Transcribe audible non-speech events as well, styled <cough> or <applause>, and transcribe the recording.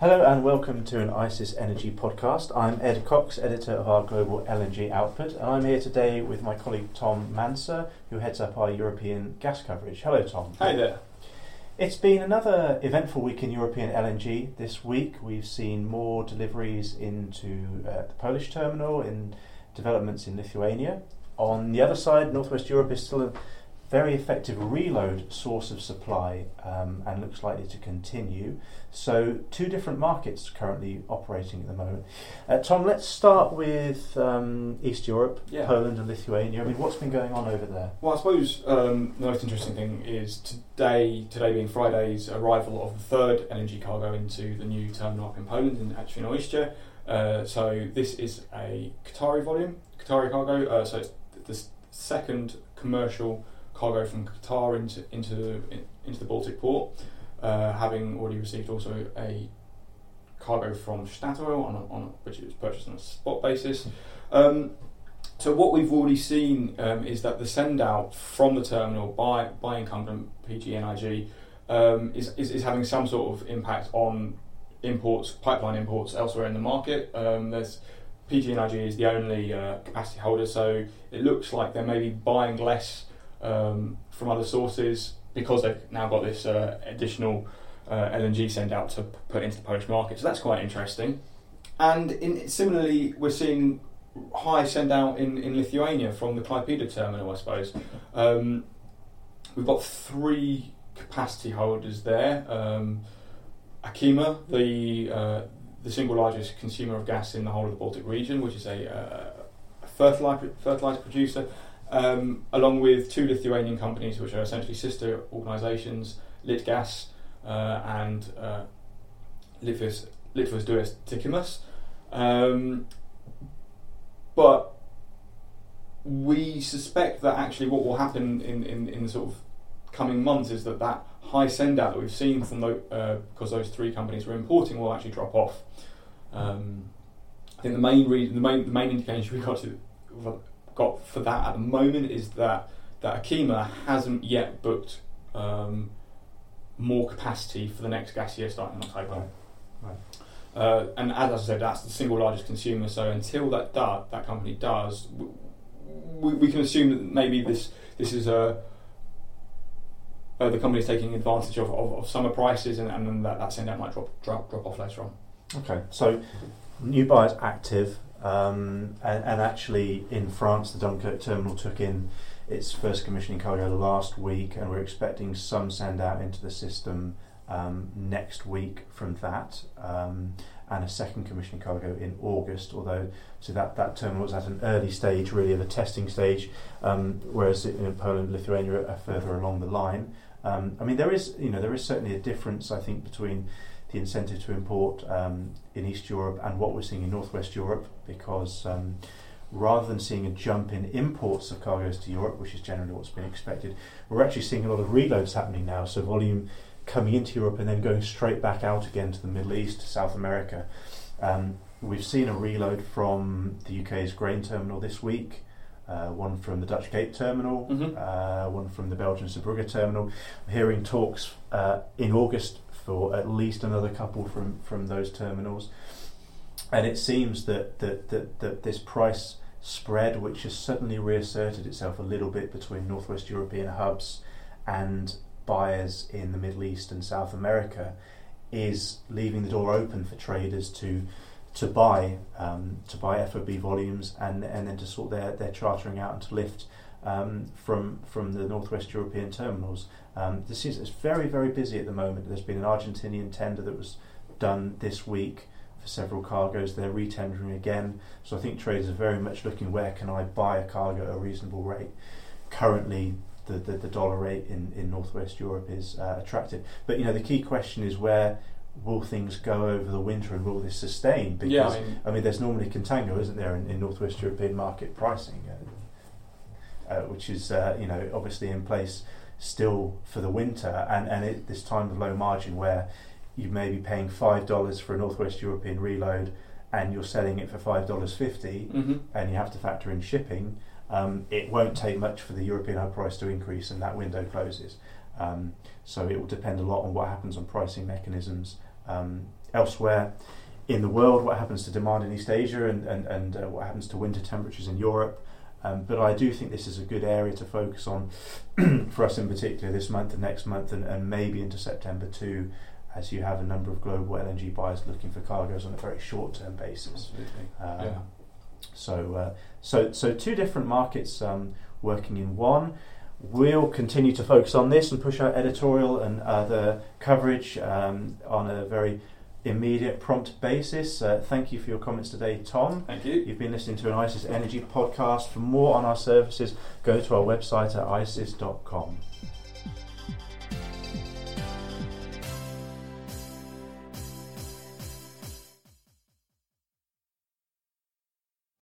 Hello and welcome to an ICIS Energy podcast. I'm Ed Cox, editor of our global LNG output, and I'm here today with my colleague Tom Manser, who heads up our European gas coverage. Hello, Tom. Hi there. It's been another eventful week in European LNG. This week we've seen more deliveries into uh, the Polish terminal and developments in Lithuania. On the other side, Northwest Europe is still a very effective reload source of supply um, and looks likely to continue. So, two different markets currently operating at the moment. Uh, Tom, let's start with um, East Europe, Yeah. Poland and Lithuania. I mean, what's been going on over there? Well, I suppose um, the most interesting thing is today, today being Friday's arrival of the third LNG cargo into the new terminal up in Poland in Świnoujście. Uh, so this is a Qatari volume, Qatari cargo. Uh, so it's the second commercial cargo from Qatar into into into the Baltic port, uh, having already received also a cargo from Statoil on, a, on a, which was purchased on a spot basis. Um, so what we've already seen um, is that the send out from the terminal by by incumbent PGNIG um, is, is is having some sort of impact on imports, pipeline imports elsewhere in the market. Um, there's PGNIG is the only uh, capacity holder, so it looks like they're maybe buying less um, from other sources because they've now got this uh, additional uh, LNG send out to put into the Polish market. So that's quite interesting. And in, similarly, we're seeing high send out in, in Lithuania from the Klaipeda terminal, I suppose. Um, we've got three capacity holders there. Um, Achema, the uh, the single largest consumer of gas in the whole of the Baltic region, which is a, uh, a fertilizer fertilizer producer, um, along with two Lithuanian companies, which are essentially sister organisations, Litgas uh, and uh, Lietuvos Lietuvos Dujų Tiekimas. Um, but we suspect that actually what will happen in, in, in the sort of coming months is that that high send out that we've seen from those, uh, because those three companies were importing will actually drop off. Um, I think the main reason, the main, the main indication <laughs> we got to got for that at the moment is that that Achema hasn't yet booked um, more capacity for the next gas year starting in October. Right. Uh, and as I said, that's the single largest consumer. So until that do, that company does, we, we can assume that maybe this this is a uh, the company's taking advantage of, of, of summer prices, and, and then that, that send out might drop, drop drop off later on. Okay, so new buyers active, um, and, and actually in France, the Dunkirk terminal took in its first commissioning cargo last week, and we're expecting some send out into the system um, next week from that, um, and a second commissioning cargo in August. Although, so that, that terminal was at an early stage, really, of a testing stage, um, whereas in Poland, Lithuania are further along the line. Um, I mean, there is, you know, there is certainly a difference, I think, between the incentive to import um, in East Europe and what we're seeing in Northwest Europe, because um, rather than seeing a jump in imports of cargoes to Europe, which is generally what's been expected, we're actually seeing a lot of reloads happening now. So volume coming into Europe and then going straight back out again to the Middle East, South America. Um, we've seen a reload from the UK's grain terminal this week. Uh, one from the Dutch Gate terminal, Mhm. uh, one from the Belgian Zeebrugge terminal. I'm hearing talks uh, in August for at least another couple from, from those terminals. And it seems that, that, that, that this price spread, which has suddenly reasserted itself a little bit between Northwest European hubs and buyers in the Middle East and South America, is leaving the door open for traders to to buy um, to buy FOB volumes and and then to sort their, their chartering out and to lift um, from from the Northwest European terminals. Um, this is it's very very busy at the moment. There's been an Argentinian tender that was done this week for several cargoes. They're retendering again, so I think traders are very much looking where can I buy a cargo at a reasonable rate. Currently, the, the, the dollar rate in, in Northwest Europe is uh, attractive, but you know the key question is where will things go over the winter and will this sustain? Because yeah, I mean, I mean, there's normally contango, isn't there, in, in Northwest European market pricing, uh, uh, which is uh, you know obviously in place still for the winter, and and it, this time of low margin where you may be paying five dollars for a Northwest European reload, and you're selling it for five dollars fifty, mhm. and you have to factor in shipping. Um, it won't take much for the European hub price to increase, and that window closes. Um, so it will depend a lot on what happens on pricing mechanisms um, elsewhere in the world, what happens to demand in East Asia, and, and, and uh, what happens to winter temperatures in Europe. Um, but I do think this is a good area to focus on <clears throat> for us in particular this month and next month, and, and maybe into September too, as you have a number of global LNG buyers looking for cargoes on a very short term basis. Um, yeah. So, uh, so, so two different markets um, working in one. We'll continue to focus on this and push our editorial and other coverage um, on a very immediate, prompt basis. Uh, thank you for your comments today, Tom. Thank you. You've been listening to an ICIS Energy podcast. For more on our services, go to our website at icis.com.